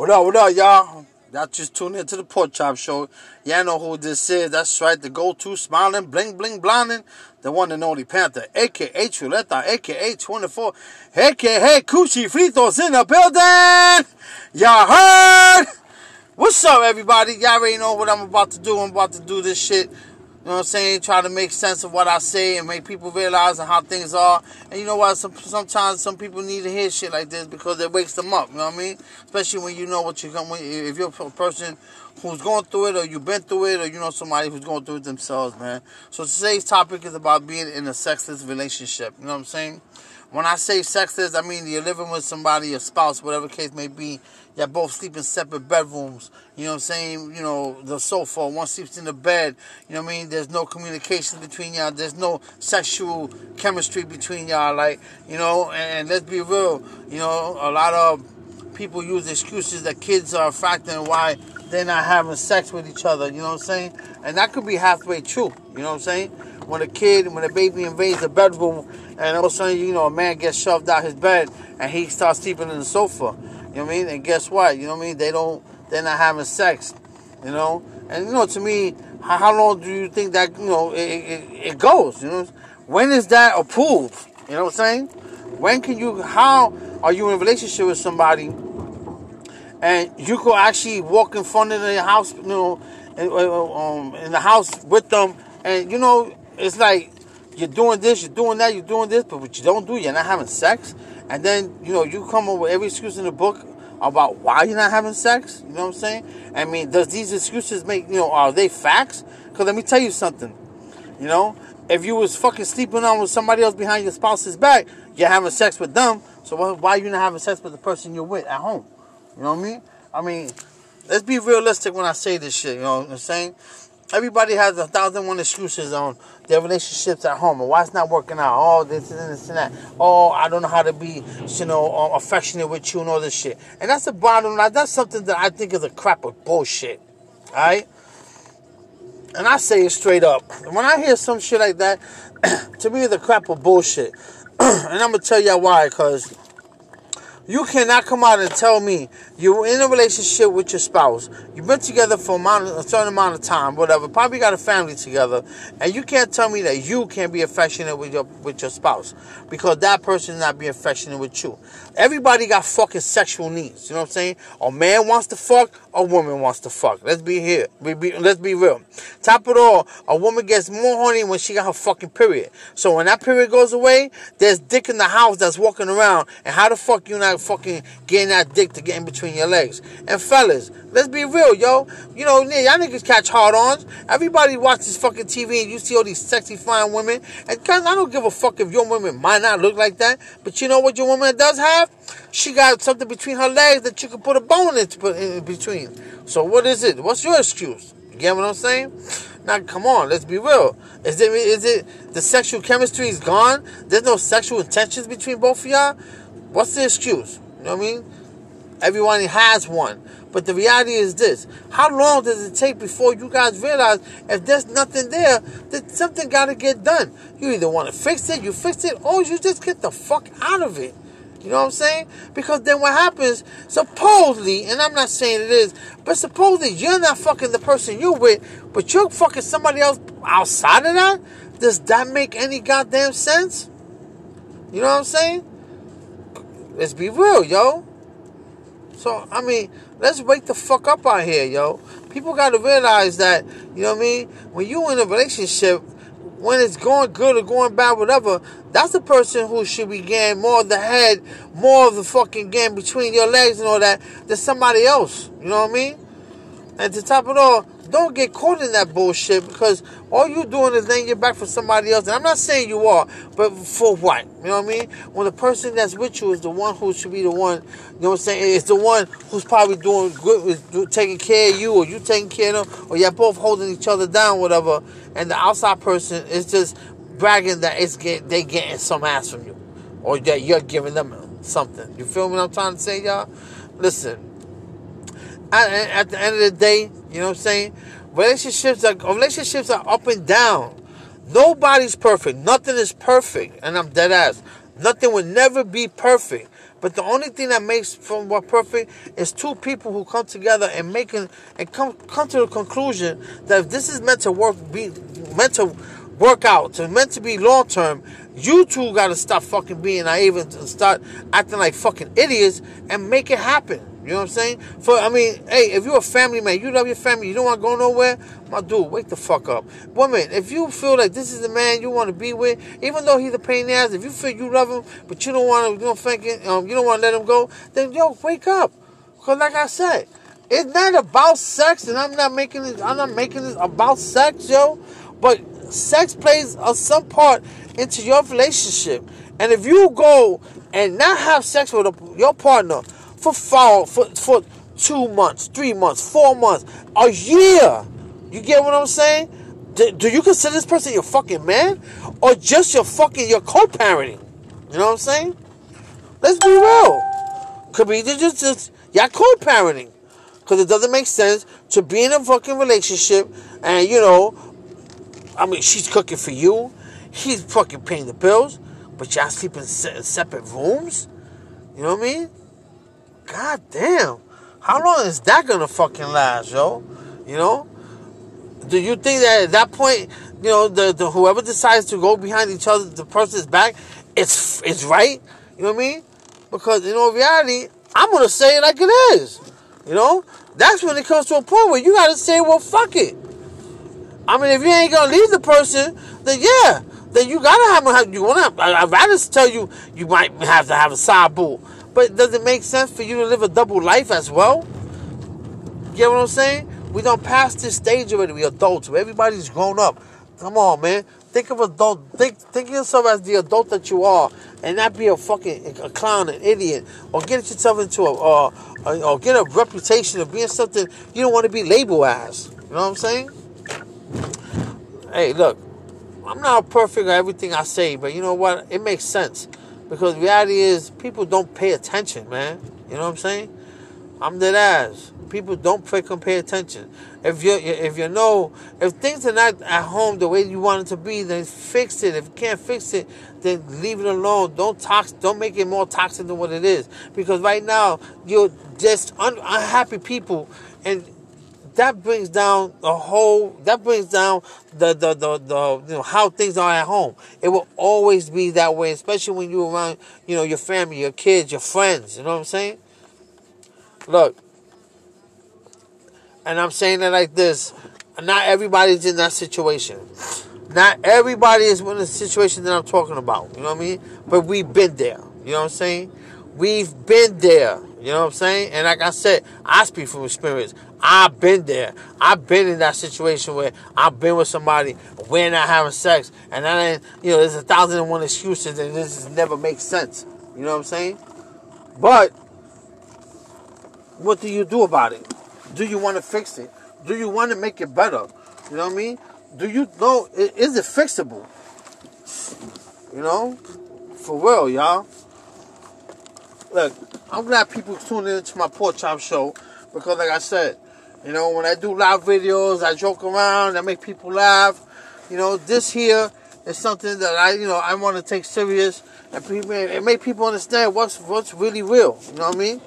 What up, what up, y'all? Y'all just tuned into the Pork Chop Show. Y'all know who this is. That's right, the go-to smiling, bling, bling, blinding, the one and only Panther, a.k.a. Chuleta, a.k.a. 24, a.k.a. Hey Coochie Fritos in the building! Y'all heard? What's up, everybody? Y'all already know what I'm about to do. I'm about to do this shit you know what I'm saying? Try to make sense of what I say and make people realize how things are. And you know what? Some, sometimes some people need to hear shit like this because it wakes them up. You know what I mean? Especially when you know what you're going. If you're a person who's going through it, or you've been through it, or you know somebody who's going through it themselves, man. So today's topic is about being in a sexless relationship. You know what I'm saying? When I say sexless, I mean you're living with somebody, a spouse, whatever case may be. Y'all both sleep in separate bedrooms. You know what I'm saying? You know, the sofa, one sleeps in the bed. You know what I mean? There's no communication between y'all. There's no sexual chemistry between y'all. Like, you know, and let's be real. You know, a lot of people use excuses that kids are a factor in why they're not having sex with each other. You know what I'm saying? And that could be halfway true. You know what I'm saying? When a kid, when a baby invades the bedroom, and all of a sudden, you know, a man gets shoved out his bed and he starts sleeping in the sofa. You know what I mean? And guess what? You know what I mean? They don't, they're not having sex. You know? And, you know, to me, how, how long do you think that, you know, it, it, it goes? You know? When is that approved? You know what I'm saying? When can you, how are you in a relationship with somebody and you could actually walk in front of the house, you know, in, um, in the house with them, and you know, it's like you're doing this, you're doing that, you're doing this, but what you don't do, you're not having sex, and then you know you come up with every excuse in the book about why you're not having sex. You know what I'm saying? I mean, does these excuses make you know are they facts? Because let me tell you something. You know, if you was fucking sleeping on with somebody else behind your spouse's back, you're having sex with them. So why are you not having sex with the person you're with at home? You know what I mean? I mean, let's be realistic when I say this shit. You know what I'm saying? Everybody has a thousand one excuses on their relationships at home and why it's not working out. Oh, this and this and that. Oh, I don't know how to be, you know, um, affectionate with you and all this shit. And that's the bottom line. That's something that I think is a crap of bullshit. All right? And I say it straight up. When I hear some shit like that, to me, it's a crap of bullshit. and I'm to tell y'all why, because you cannot come out and tell me you're in a relationship with your spouse. You've been together for a, amount, a certain amount of time, whatever. Probably got a family together, and you can't tell me that you can't be affectionate with your with your spouse because that person is not being affectionate with you. Everybody got fucking sexual needs. You know what I'm saying? A man wants to fuck, a woman wants to fuck. Let's be here. We be, let's be real. Top it all, a woman gets more horny when she got her fucking period. So when that period goes away, there's dick in the house that's walking around, and how the fuck you not fucking getting that dick to get in between your legs. And fellas, let's be real, yo. You know, y'all niggas catch hard ons. Everybody watches fucking TV and you see all these sexy fine women. And guys, I don't give a fuck if your woman might not look like that. But you know what your woman does have? She got something between her legs that you can put a bone in, in between. So what is it? What's your excuse? You get what I'm saying? Now, come on, let's be real. Is it, is it the sexual chemistry is gone? There's no sexual intentions between both of y'all? What's the excuse? You know what I mean? Everyone has one. But the reality is this. How long does it take before you guys realize if there's nothing there, that something got to get done? You either want to fix it, you fix it, or you just get the fuck out of it. You know what I'm saying? Because then what happens, supposedly, and I'm not saying it is, but supposedly you're not fucking the person you're with, but you're fucking somebody else outside of that? Does that make any goddamn sense? You know what I'm saying? Let's be real, yo. So, I mean, let's wake the fuck up out here, yo. People got to realize that, you know what I mean? When you in a relationship, when it's going good or going bad, whatever, that's the person who should be getting more of the head, more of the fucking game between your legs and all that than somebody else. You know what I mean? And to top it all, don't get caught in that bullshit because all you're doing is laying your back for somebody else. And I'm not saying you are, but for what? You know what I mean? When the person that's with you is the one who should be the one, you know what I'm saying? It's the one who's probably doing good, taking care of you, or you taking care of them, or you're both holding each other down, whatever. And the outside person is just bragging that it's get, they getting some ass from you, or that you're giving them something. You feel? What I'm trying to say, y'all. Listen. At, the end of the day, you know what I'm saying? Relationships are relationships are up and down. Nobody's perfect. Nothing is perfect. And I'm dead ass. Nothing will never be perfect. But the only thing that makes from what perfect is two people who come together and making and come come to the conclusion that if this is meant to work, be meant to work out, to meant to be long term, you two got to stop fucking being naive and start acting like fucking idiots and make it happen. You know what I'm saying? For I mean, hey, if you're a family man, you love your family, you don't want to go nowhere, my dude, wake the fuck up. Woman, if you feel like this is the man you want to be with, even though he's a pain in the ass, if you feel you love him, but you don't want to, you don't think, um, you don't want to let him go, then yo, wake up. Cause like I said, it's not about sex, and I'm not making it. I'm not making it about sex, yo. But sex plays a, some part into your relationship, and if you go and not have sex with a, your partner for four, for for two months, three months, four months, a year. You get what I'm saying? Do, do you consider this person your fucking man, or just your fucking your co-parenting? You know what I'm saying? Let's be real. Could be just just y'all co-parenting, because it doesn't make sense to be in a fucking relationship and you know, I mean, she's cooking for you, he's fucking paying the bills, but y'all sleep in separate rooms. You know what I mean? God damn. How long is that gonna fucking last, yo? You know? Do you think that at that point, you know, the, the whoever decides to go behind each other, the person's back, it's it's right? You know what I mean? Because you know, in reality, I'm gonna say it like it is. You know? That's when it comes to a point where you gotta say, well, fuck it. I mean, if you ain't gonna leave the person, then yeah, then you gotta have a you wanna. I'd rather tell you you might have to have a side boo. But does it make sense for you to live a double life as well? You get what I'm saying? We don't pass this stage already. We adults. Everybody's grown up. Come on, man. Think of adult. Think think of yourself as the adult that you are, and not be a fucking a clown, an idiot, or get yourself into a, or get a reputation of being something you don't want to be labeled as. You know what I'm saying? Hey, look, I'm not perfect at everything I say, but you know what? It makes sense. Because reality is, people don't pay attention, man. You know what I'm saying? I'm dead ass. People don't freaking pay attention. If you if you know if things are not at home the way you want it to be, then fix it. If you can't fix it, then leave it alone. Don't tox. Don't make it more toxic than what it is. Because right now you're just un- unhappy people, and that brings down the whole that brings down the the, the the you know how things are at home. It will always be that way especially when you're around you know your family your kids your friends you know what i'm saying? Look and i'm saying it like this not everybody's in that situation. Not everybody is in the situation that i'm talking about you know what i mean? But we've been there you know what i'm saying? We've been there you know what I'm saying? And like I said, I speak from experience. I've been there. I've been in that situation where I've been with somebody, we're not having sex, and then you know there's a thousand and one excuses, and this never makes sense. You know what I'm saying? But what do you do about it? Do you want to fix it? Do you want to make it better? You know what I mean? Do you know is it fixable? You know, for real, y'all. Look, I'm glad people tune in to my pork chop show because, like I said, you know, when I do live videos, I joke around, I make people laugh. You know, this here is something that I, you know, I want to take serious and people, and make people understand what's what's really real. You know what I mean?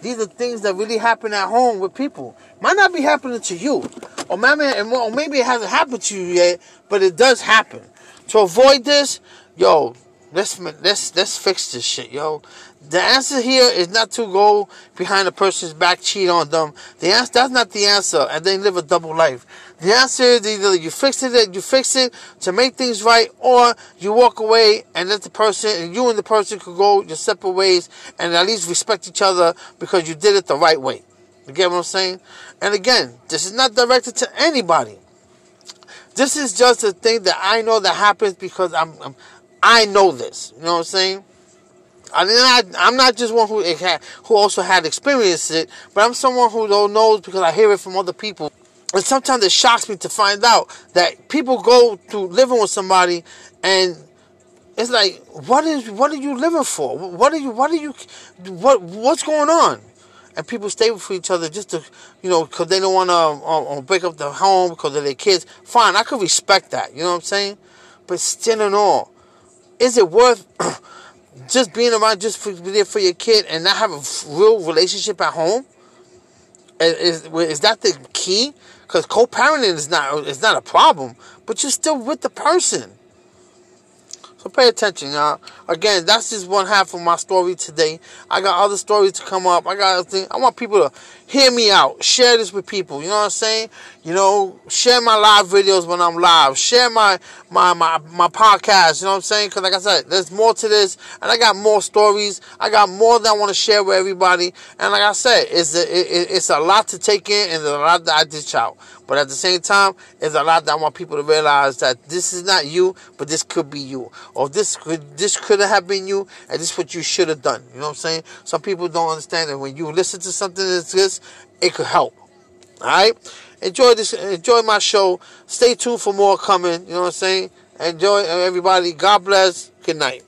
These are things that really happen at home with people. Might not be happening to you, or maybe, or maybe it hasn't happened to you yet, but it does happen. To avoid this, yo, let's let's let's fix this shit, yo. The answer here is not to go behind a person's back, cheat on them. The answer that's not the answer, and then live a double life. The answer is either you fix it, you fix it to make things right, or you walk away and let the person, and you and the person could go your separate ways, and at least respect each other because you did it the right way. You get what I'm saying? And again, this is not directed to anybody. This is just a thing that I know that happens because I'm, I'm I know this. You know what I'm saying? I mean, I, I'm not just one who had, who also had experienced it, but I'm someone who don't knows because I hear it from other people. And sometimes it shocks me to find out that people go to living with somebody, and it's like, what is what are you living for? What are you? What are you? What what's going on? And people stay with each other just to, you know, because they don't want to uh, uh, break up the home because of their kids. Fine, I could respect that. You know what I'm saying? But still and all, is it worth? just being around just for, there for your kid and not have a real relationship at home? Is, is that the key? Because co-parenting is not is not a problem, but you're still with the person. So pay attention, y'all. Again, that's just one half of my story today. I got other stories to come up. I got. I want people to hear me out. Share this with people. You know what I'm saying? You know, share my live videos when I'm live. Share my my my, my podcast. You know what I'm saying? Because like I said, there's more to this, and I got more stories. I got more that I want to share with everybody. And like I said, it's a, it, it's a lot to take in, and a lot that I ditch out. But at the same time, it's a lot that I want people to realize that this is not you, but this could be you, or this could this could have been you, and this is what you should have done. You know what I'm saying? Some people don't understand that when you listen to something that's this, it could help. All right, enjoy this. Enjoy my show. Stay tuned for more coming. You know what I'm saying? Enjoy everybody. God bless. Good night.